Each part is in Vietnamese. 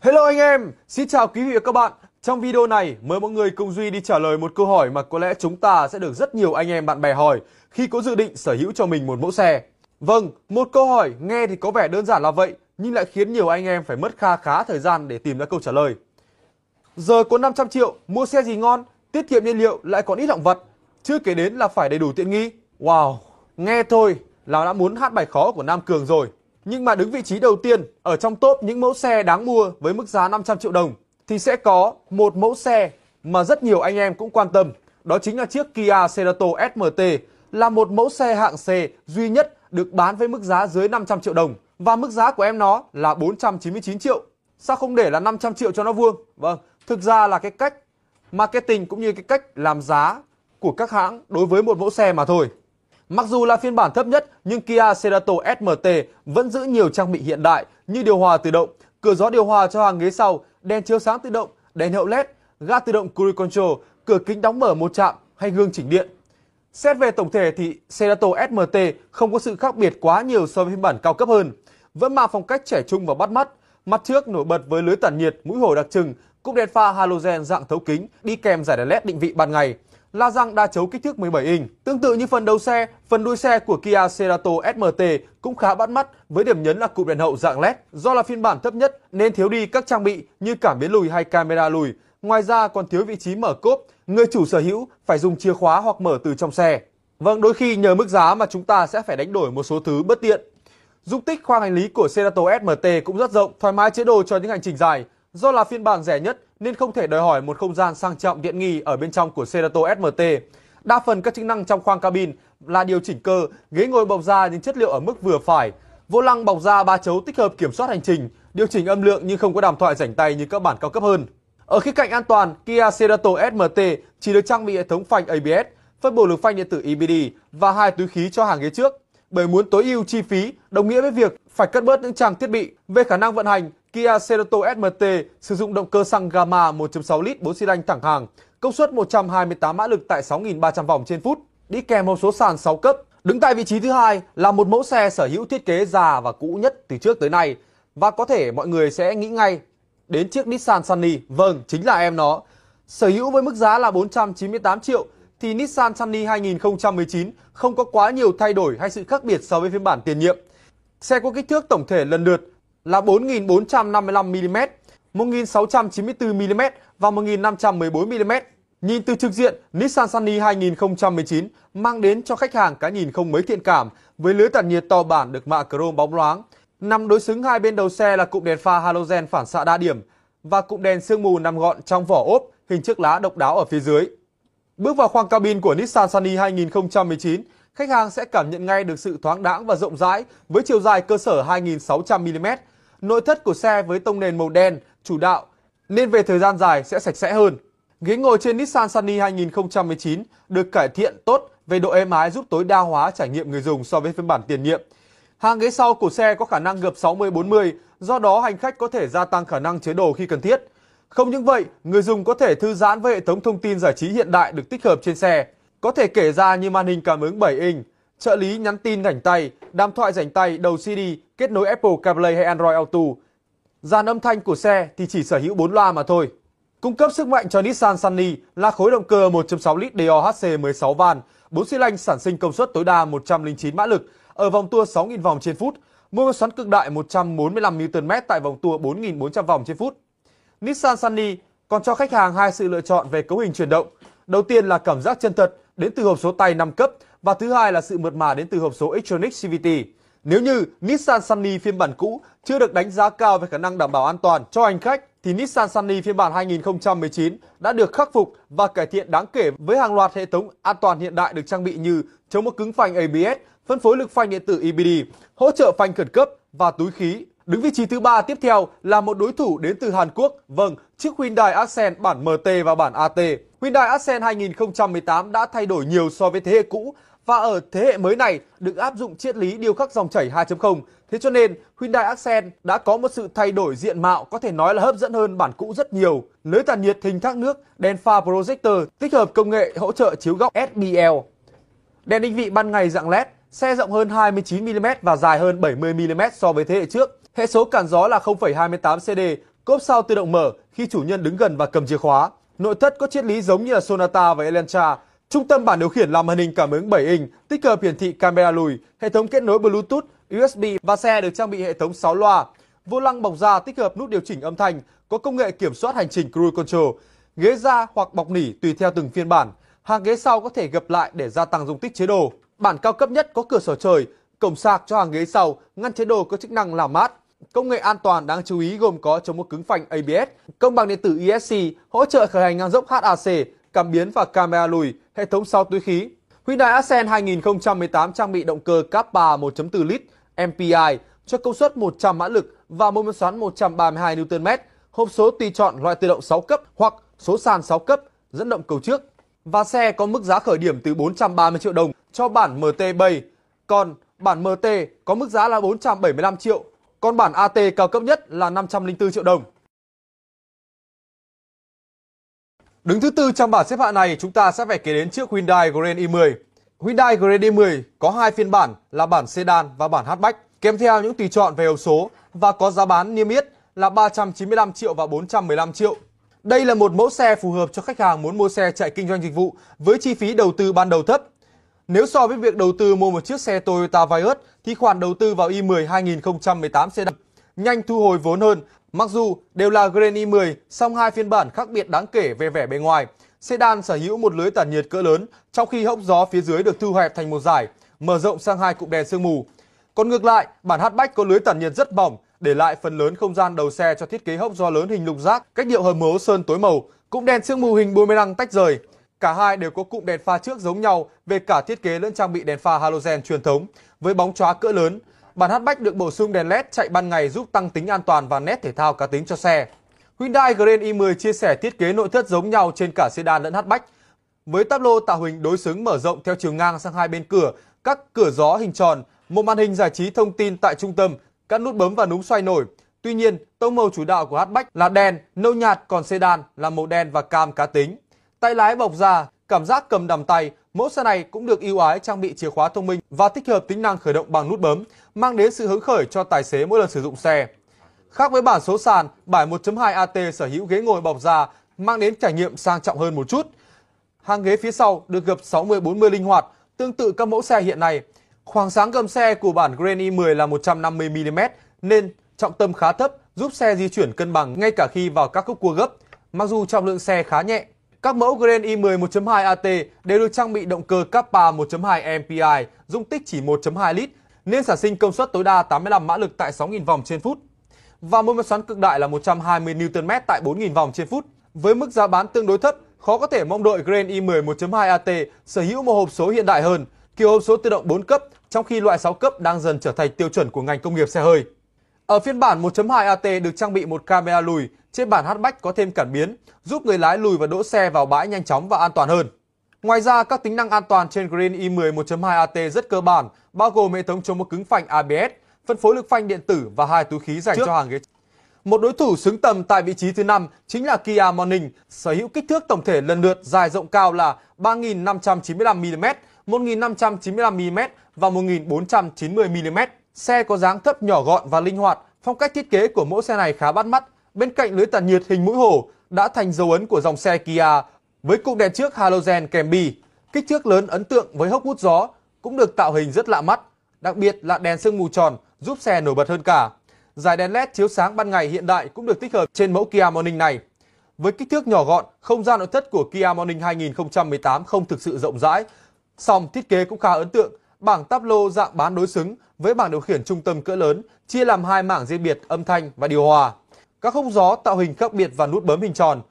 Hello anh em, xin chào quý vị và các bạn. Trong video này, mời mọi người cùng Duy đi trả lời một câu hỏi mà có lẽ chúng ta sẽ được rất nhiều anh em bạn bè hỏi khi có dự định sở hữu cho mình một mẫu xe. Vâng, một câu hỏi nghe thì có vẻ đơn giản là vậy, nhưng lại khiến nhiều anh em phải mất kha khá thời gian để tìm ra câu trả lời. Giờ có 500 triệu, mua xe gì ngon, tiết kiệm nhiên liệu lại còn ít động vật, chưa kể đến là phải đầy đủ tiện nghi. Wow, nghe thôi là đã muốn hát bài khó của Nam Cường rồi. Nhưng mà đứng vị trí đầu tiên ở trong top những mẫu xe đáng mua với mức giá 500 triệu đồng thì sẽ có một mẫu xe mà rất nhiều anh em cũng quan tâm. Đó chính là chiếc Kia Cerato SMT là một mẫu xe hạng C duy nhất được bán với mức giá dưới 500 triệu đồng và mức giá của em nó là 499 triệu. Sao không để là 500 triệu cho nó vuông? Vâng, thực ra là cái cách marketing cũng như cái cách làm giá của các hãng đối với một mẫu xe mà thôi. Mặc dù là phiên bản thấp nhất nhưng Kia Cerato SMT vẫn giữ nhiều trang bị hiện đại như điều hòa tự động, cửa gió điều hòa cho hàng ghế sau, đèn chiếu sáng tự động, đèn hậu LED, ga tự động cruise control, cửa kính đóng mở một chạm hay gương chỉnh điện. Xét về tổng thể thì Cerato SMT không có sự khác biệt quá nhiều so với phiên bản cao cấp hơn. Vẫn mang phong cách trẻ trung và bắt mắt. Mặt trước nổi bật với lưới tản nhiệt, mũi hổ đặc trưng, cúp đèn pha halogen dạng thấu kính đi kèm giải đèn LED định vị ban ngày la răng đa chấu kích thước 17 inch. Tương tự như phần đầu xe, phần đuôi xe của Kia Cerato SMT cũng khá bắt mắt với điểm nhấn là cụm đèn hậu dạng LED. Do là phiên bản thấp nhất nên thiếu đi các trang bị như cảm biến lùi hay camera lùi. Ngoài ra còn thiếu vị trí mở cốp, người chủ sở hữu phải dùng chìa khóa hoặc mở từ trong xe. Vâng, đôi khi nhờ mức giá mà chúng ta sẽ phải đánh đổi một số thứ bất tiện. Dung tích khoang hành lý của Cerato SMT cũng rất rộng, thoải mái chế đồ cho những hành trình dài. Do là phiên bản rẻ nhất nên không thể đòi hỏi một không gian sang trọng tiện nghi ở bên trong của Cerato SMT. Đa phần các chức năng trong khoang cabin là điều chỉnh cơ, ghế ngồi bọc da những chất liệu ở mức vừa phải. Vô lăng bọc da ba chấu tích hợp kiểm soát hành trình, điều chỉnh âm lượng nhưng không có đàm thoại rảnh tay như các bản cao cấp hơn. Ở khía cạnh an toàn, Kia Cerato SMT chỉ được trang bị hệ thống phanh ABS, phân bổ lực phanh điện tử EBD và hai túi khí cho hàng ghế trước. Bởi muốn tối ưu chi phí, đồng nghĩa với việc phải cắt bớt những trang thiết bị. Về khả năng vận hành, Kia Cerato SMT sử dụng động cơ xăng Gamma 1.6 lít 4 xi lanh thẳng hàng, công suất 128 mã lực tại 6.300 vòng trên phút, đi kèm một số sàn 6 cấp. Đứng tại vị trí thứ hai là một mẫu xe sở hữu thiết kế già và cũ nhất từ trước tới nay. Và có thể mọi người sẽ nghĩ ngay đến chiếc Nissan Sunny, vâng, chính là em nó. Sở hữu với mức giá là 498 triệu thì Nissan Sunny 2019 không có quá nhiều thay đổi hay sự khác biệt so với phiên bản tiền nhiệm. Xe có kích thước tổng thể lần lượt là 4.455mm, 1.694mm và 1.514mm. Nhìn từ trực diện, Nissan Sunny 2019 mang đến cho khách hàng cái nhìn không mấy thiện cảm với lưới tản nhiệt to bản được mạ chrome bóng loáng. Nằm đối xứng hai bên đầu xe là cụm đèn pha halogen phản xạ đa điểm và cụm đèn sương mù nằm gọn trong vỏ ốp hình chiếc lá độc đáo ở phía dưới. Bước vào khoang cabin của Nissan Sunny 2019, khách hàng sẽ cảm nhận ngay được sự thoáng đãng và rộng rãi với chiều dài cơ sở 2.600mm. Nội thất của xe với tông nền màu đen chủ đạo nên về thời gian dài sẽ sạch sẽ hơn. Ghế ngồi trên Nissan Sunny 2019 được cải thiện tốt về độ êm ái giúp tối đa hóa trải nghiệm người dùng so với phiên bản tiền nhiệm. Hàng ghế sau của xe có khả năng gập 60-40, do đó hành khách có thể gia tăng khả năng chế đồ khi cần thiết. Không những vậy, người dùng có thể thư giãn với hệ thống thông tin giải trí hiện đại được tích hợp trên xe. Có thể kể ra như màn hình cảm ứng 7 inch, trợ lý nhắn tin rảnh tay, đàm thoại rảnh tay đầu CD kết nối Apple CarPlay hay Android Auto. Dàn âm thanh của xe thì chỉ sở hữu 4 loa mà thôi. Cung cấp sức mạnh cho Nissan Sunny là khối động cơ 1.6 lít DOHC 16 van, 4 xi lanh sản sinh công suất tối đa 109 mã lực ở vòng tua 6.000 vòng trên phút, mô xoắn cực đại 145 Nm tại vòng tua 4.400 vòng trên phút. Nissan Sunny còn cho khách hàng hai sự lựa chọn về cấu hình chuyển động. Đầu tiên là cảm giác chân thật đến từ hộp số tay 5 cấp và thứ hai là sự mượt mà đến từ hộp số Xtronic CVT. Nếu như Nissan Sunny phiên bản cũ chưa được đánh giá cao về khả năng đảm bảo an toàn cho hành khách thì Nissan Sunny phiên bản 2019 đã được khắc phục và cải thiện đáng kể với hàng loạt hệ thống an toàn hiện đại được trang bị như chống một cứng phanh ABS, phân phối lực phanh điện tử EBD, hỗ trợ phanh khẩn cấp và túi khí. Đứng vị trí thứ ba tiếp theo là một đối thủ đến từ Hàn Quốc, vâng, chiếc Hyundai Accent bản MT và bản AT. Hyundai Accent 2018 đã thay đổi nhiều so với thế hệ cũ và ở thế hệ mới này được áp dụng triết lý điêu khắc dòng chảy 2.0. Thế cho nên Hyundai Accent đã có một sự thay đổi diện mạo có thể nói là hấp dẫn hơn bản cũ rất nhiều. Lưới tản nhiệt hình thác nước, đèn pha projector tích hợp công nghệ hỗ trợ chiếu góc SBL. Đèn định vị ban ngày dạng LED, xe rộng hơn 29mm và dài hơn 70mm so với thế hệ trước. Hệ số cản gió là 0,28 CD, cốp sau tự động mở khi chủ nhân đứng gần và cầm chìa khóa. Nội thất có triết lý giống như là Sonata và Elantra. Trung tâm bản điều khiển làm màn hình cảm ứng 7 inch, tích hợp hiển thị camera lùi, hệ thống kết nối Bluetooth, USB và xe được trang bị hệ thống 6 loa. Vô lăng bọc da tích hợp nút điều chỉnh âm thanh, có công nghệ kiểm soát hành trình cruise control. Ghế da hoặc bọc nỉ tùy theo từng phiên bản. Hàng ghế sau có thể gập lại để gia tăng dung tích chế đồ. Bản cao cấp nhất có cửa sổ trời, cổng sạc cho hàng ghế sau, ngăn chế đồ có chức năng làm mát. Công nghệ an toàn đáng chú ý gồm có chống một cứng phanh ABS, công bằng điện tử ESC, hỗ trợ khởi hành ngang dốc HAC, cảm biến và camera lùi, hệ thống sau túi khí. Hyundai Accent 2018 trang bị động cơ Kappa 1.4 lít MPI cho công suất 100 mã lực và mô men xoắn 132 Nm, hộp số tùy chọn loại tự động 6 cấp hoặc số sàn 6 cấp, dẫn động cầu trước. Và xe có mức giá khởi điểm từ 430 triệu đồng cho bản MT Bay, còn bản MT có mức giá là 475 triệu, còn bản AT cao cấp nhất là 504 triệu đồng. Đứng thứ tư trong bảng xếp hạng này, chúng ta sẽ phải kể đến chiếc Hyundai Grand i10. Hyundai Grand i10 có hai phiên bản là bản sedan và bản hatchback, kèm theo những tùy chọn về hộp số và có giá bán niêm yết là 395 triệu và 415 triệu. Đây là một mẫu xe phù hợp cho khách hàng muốn mua xe chạy kinh doanh dịch vụ với chi phí đầu tư ban đầu thấp. Nếu so với việc đầu tư mua một chiếc xe Toyota Vios thì khoản đầu tư vào i10 2018 sedan nhanh thu hồi vốn hơn. Mặc dù đều là Grand i10, song hai phiên bản khác biệt đáng kể về vẻ bề ngoài. Sedan sở hữu một lưới tản nhiệt cỡ lớn, trong khi hốc gió phía dưới được thu hẹp thành một dải, mở rộng sang hai cụm đèn sương mù. Còn ngược lại, bản hatchback có lưới tản nhiệt rất mỏng, để lại phần lớn không gian đầu xe cho thiết kế hốc gió lớn hình lục giác, cách điệu hầm mố sơn tối màu, cụm đèn sương mù hình boomerang tách rời. Cả hai đều có cụm đèn pha trước giống nhau về cả thiết kế lẫn trang bị đèn pha halogen truyền thống với bóng chóa cỡ lớn. Bản hatchback được bổ sung đèn LED chạy ban ngày giúp tăng tính an toàn và nét thể thao cá tính cho xe. Hyundai Grand i10 chia sẻ thiết kế nội thất giống nhau trên cả sedan lẫn hatchback. Với táp lô tạo hình đối xứng mở rộng theo chiều ngang sang hai bên cửa, các cửa gió hình tròn, một màn hình giải trí thông tin tại trung tâm các nút bấm và núm xoay nổi. Tuy nhiên, tông màu chủ đạo của hatchback là đen, nâu nhạt, còn sedan là màu đen và cam cá tính. Tay lái bọc da, cảm giác cầm đầm tay, mẫu xe này cũng được ưu ái trang bị chìa khóa thông minh và tích hợp tính năng khởi động bằng nút bấm, mang đến sự hứng khởi cho tài xế mỗi lần sử dụng xe. Khác với bản số sàn, bản 1.2 AT sở hữu ghế ngồi bọc da, mang đến trải nghiệm sang trọng hơn một chút. Hàng ghế phía sau được gập 60-40 linh hoạt, tương tự các mẫu xe hiện nay. Khoảng sáng gầm xe của bản Grand i10 là 150mm nên trọng tâm khá thấp giúp xe di chuyển cân bằng ngay cả khi vào các khúc cua gấp. Mặc dù trọng lượng xe khá nhẹ, các mẫu Grand i10 1.2 AT đều được trang bị động cơ Kappa 1.2 MPI, dung tích chỉ 1.2 lít nên sản sinh công suất tối đa 85 mã lực tại 6.000 vòng trên phút và mô men xoắn cực đại là 120 Nm tại 4.000 vòng trên phút. Với mức giá bán tương đối thấp, khó có thể mong đợi Grand i10 1.2 AT sở hữu một hộp số hiện đại hơn, kiểu hộp số tự động 4 cấp trong khi loại 6 cấp đang dần trở thành tiêu chuẩn của ngành công nghiệp xe hơi. Ở phiên bản 1.2 AT được trang bị một camera lùi, trên bản hatchback có thêm cảm biến, giúp người lái lùi và đỗ xe vào bãi nhanh chóng và an toàn hơn. Ngoài ra, các tính năng an toàn trên Green i10 1.2 AT rất cơ bản, bao gồm hệ thống chống một cứng phanh ABS, phân phối lực phanh điện tử và hai túi khí dành Trước. cho hàng ghế. Một đối thủ xứng tầm tại vị trí thứ năm chính là Kia Morning, sở hữu kích thước tổng thể lần lượt dài rộng cao là 3.595 mm, 1.595 mm và 1.490 mm. Xe có dáng thấp nhỏ gọn và linh hoạt, phong cách thiết kế của mẫu xe này khá bắt mắt. Bên cạnh lưới tản nhiệt hình mũi hổ đã thành dấu ấn của dòng xe Kia với cụm đèn trước halogen kèm bi. Kích thước lớn ấn tượng với hốc hút gió cũng được tạo hình rất lạ mắt, đặc biệt là đèn sương mù tròn giúp xe nổi bật hơn cả. Dải đèn LED chiếu sáng ban ngày hiện đại cũng được tích hợp trên mẫu Kia Morning này. Với kích thước nhỏ gọn, không gian nội thất của Kia Morning 2018 không thực sự rộng rãi, song thiết kế cũng khá ấn tượng Bảng táp lô dạng bán đối xứng với bảng điều khiển trung tâm cỡ lớn chia làm hai mảng riêng biệt âm thanh và điều hòa. Các khung gió tạo hình khác biệt và nút bấm hình tròn.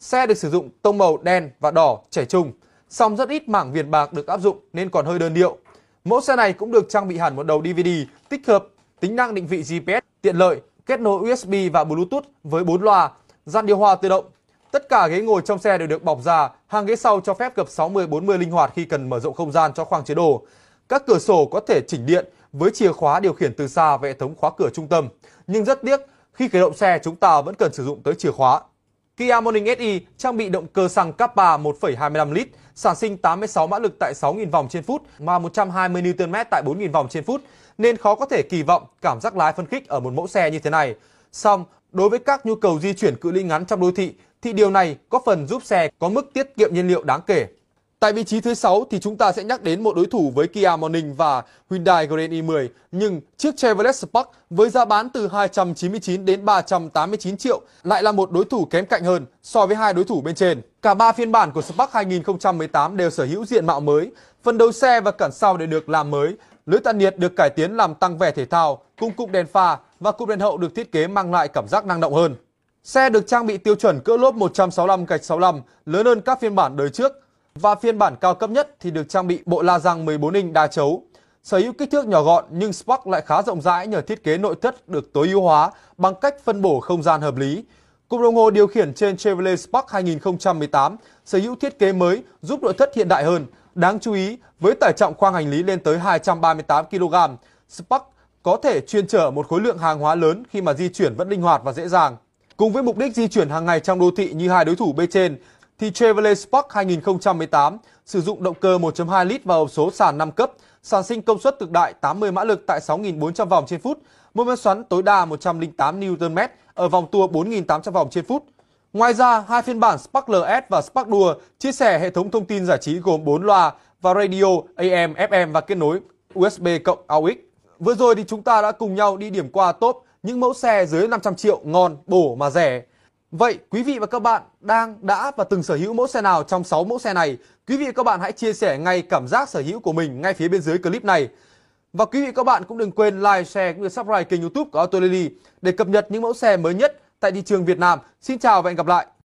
Xe được sử dụng tông màu đen và đỏ trẻ trung, song rất ít mảng viền bạc được áp dụng nên còn hơi đơn điệu. Mẫu xe này cũng được trang bị hẳn một đầu DVD tích hợp tính năng định vị GPS tiện lợi, kết nối USB và Bluetooth với 4 loa, dàn điều hòa tự động. Tất cả ghế ngồi trong xe đều được bọc da, hàng ghế sau cho phép gập 60-40 linh hoạt khi cần mở rộng không gian cho khoang chế đồ. Các cửa sổ có thể chỉnh điện với chìa khóa điều khiển từ xa và hệ thống khóa cửa trung tâm. Nhưng rất tiếc, khi khởi động xe chúng ta vẫn cần sử dụng tới chìa khóa. Kia Morning SE trang bị động cơ xăng Kappa 1,25 lít, sản sinh 86 mã lực tại 6.000 vòng trên phút và 120 Nm tại 4.000 vòng trên phút, nên khó có thể kỳ vọng cảm giác lái phân khích ở một mẫu xe như thế này. Song, Đối với các nhu cầu di chuyển cự ly ngắn trong đô thị thì điều này có phần giúp xe có mức tiết kiệm nhiên liệu đáng kể. Tại vị trí thứ 6 thì chúng ta sẽ nhắc đến một đối thủ với Kia Morning và Hyundai Grand i10, nhưng chiếc Chevrolet Spark với giá bán từ 299 đến 389 triệu lại là một đối thủ kém cạnh hơn so với hai đối thủ bên trên. Cả ba phiên bản của Spark 2018 đều sở hữu diện mạo mới, phần đầu xe và cản sau đều được làm mới, lưới tản nhiệt được cải tiến làm tăng vẻ thể thao, cùng cụm đèn pha và cụm đèn hậu được thiết kế mang lại cảm giác năng động hơn. Xe được trang bị tiêu chuẩn cỡ lốp 165 gạch 65 lớn hơn các phiên bản đời trước và phiên bản cao cấp nhất thì được trang bị bộ la răng 14 inch đa chấu. Sở hữu kích thước nhỏ gọn nhưng Spark lại khá rộng rãi nhờ thiết kế nội thất được tối ưu hóa bằng cách phân bổ không gian hợp lý. Cụm đồng hồ điều khiển trên Chevrolet Spark 2018 sở hữu thiết kế mới giúp nội thất hiện đại hơn. Đáng chú ý, với tải trọng khoang hành lý lên tới 238 kg, Spark có thể chuyên chở một khối lượng hàng hóa lớn khi mà di chuyển vẫn linh hoạt và dễ dàng. Cùng với mục đích di chuyển hàng ngày trong đô thị như hai đối thủ bên trên, thì Chevrolet Spark 2018 sử dụng động cơ 1.2 lít và hộp số sàn 5 cấp, sản sinh công suất cực đại 80 mã lực tại 6.400 vòng trên phút, mô men xoắn tối đa 108 Nm ở vòng tua 4.800 vòng trên phút. Ngoài ra, hai phiên bản Spark LS và Spark Dual chia sẻ hệ thống thông tin giải trí gồm 4 loa và radio AM, FM và kết nối USB cộng AUX. Vừa rồi thì chúng ta đã cùng nhau đi điểm qua top những mẫu xe dưới 500 triệu ngon, bổ mà rẻ. Vậy quý vị và các bạn đang, đã và từng sở hữu mẫu xe nào trong 6 mẫu xe này? Quý vị và các bạn hãy chia sẻ ngay cảm giác sở hữu của mình ngay phía bên dưới clip này. Và quý vị và các bạn cũng đừng quên like, share cũng như subscribe kênh youtube của Auto Daily để cập nhật những mẫu xe mới nhất tại thị trường Việt Nam. Xin chào và hẹn gặp lại!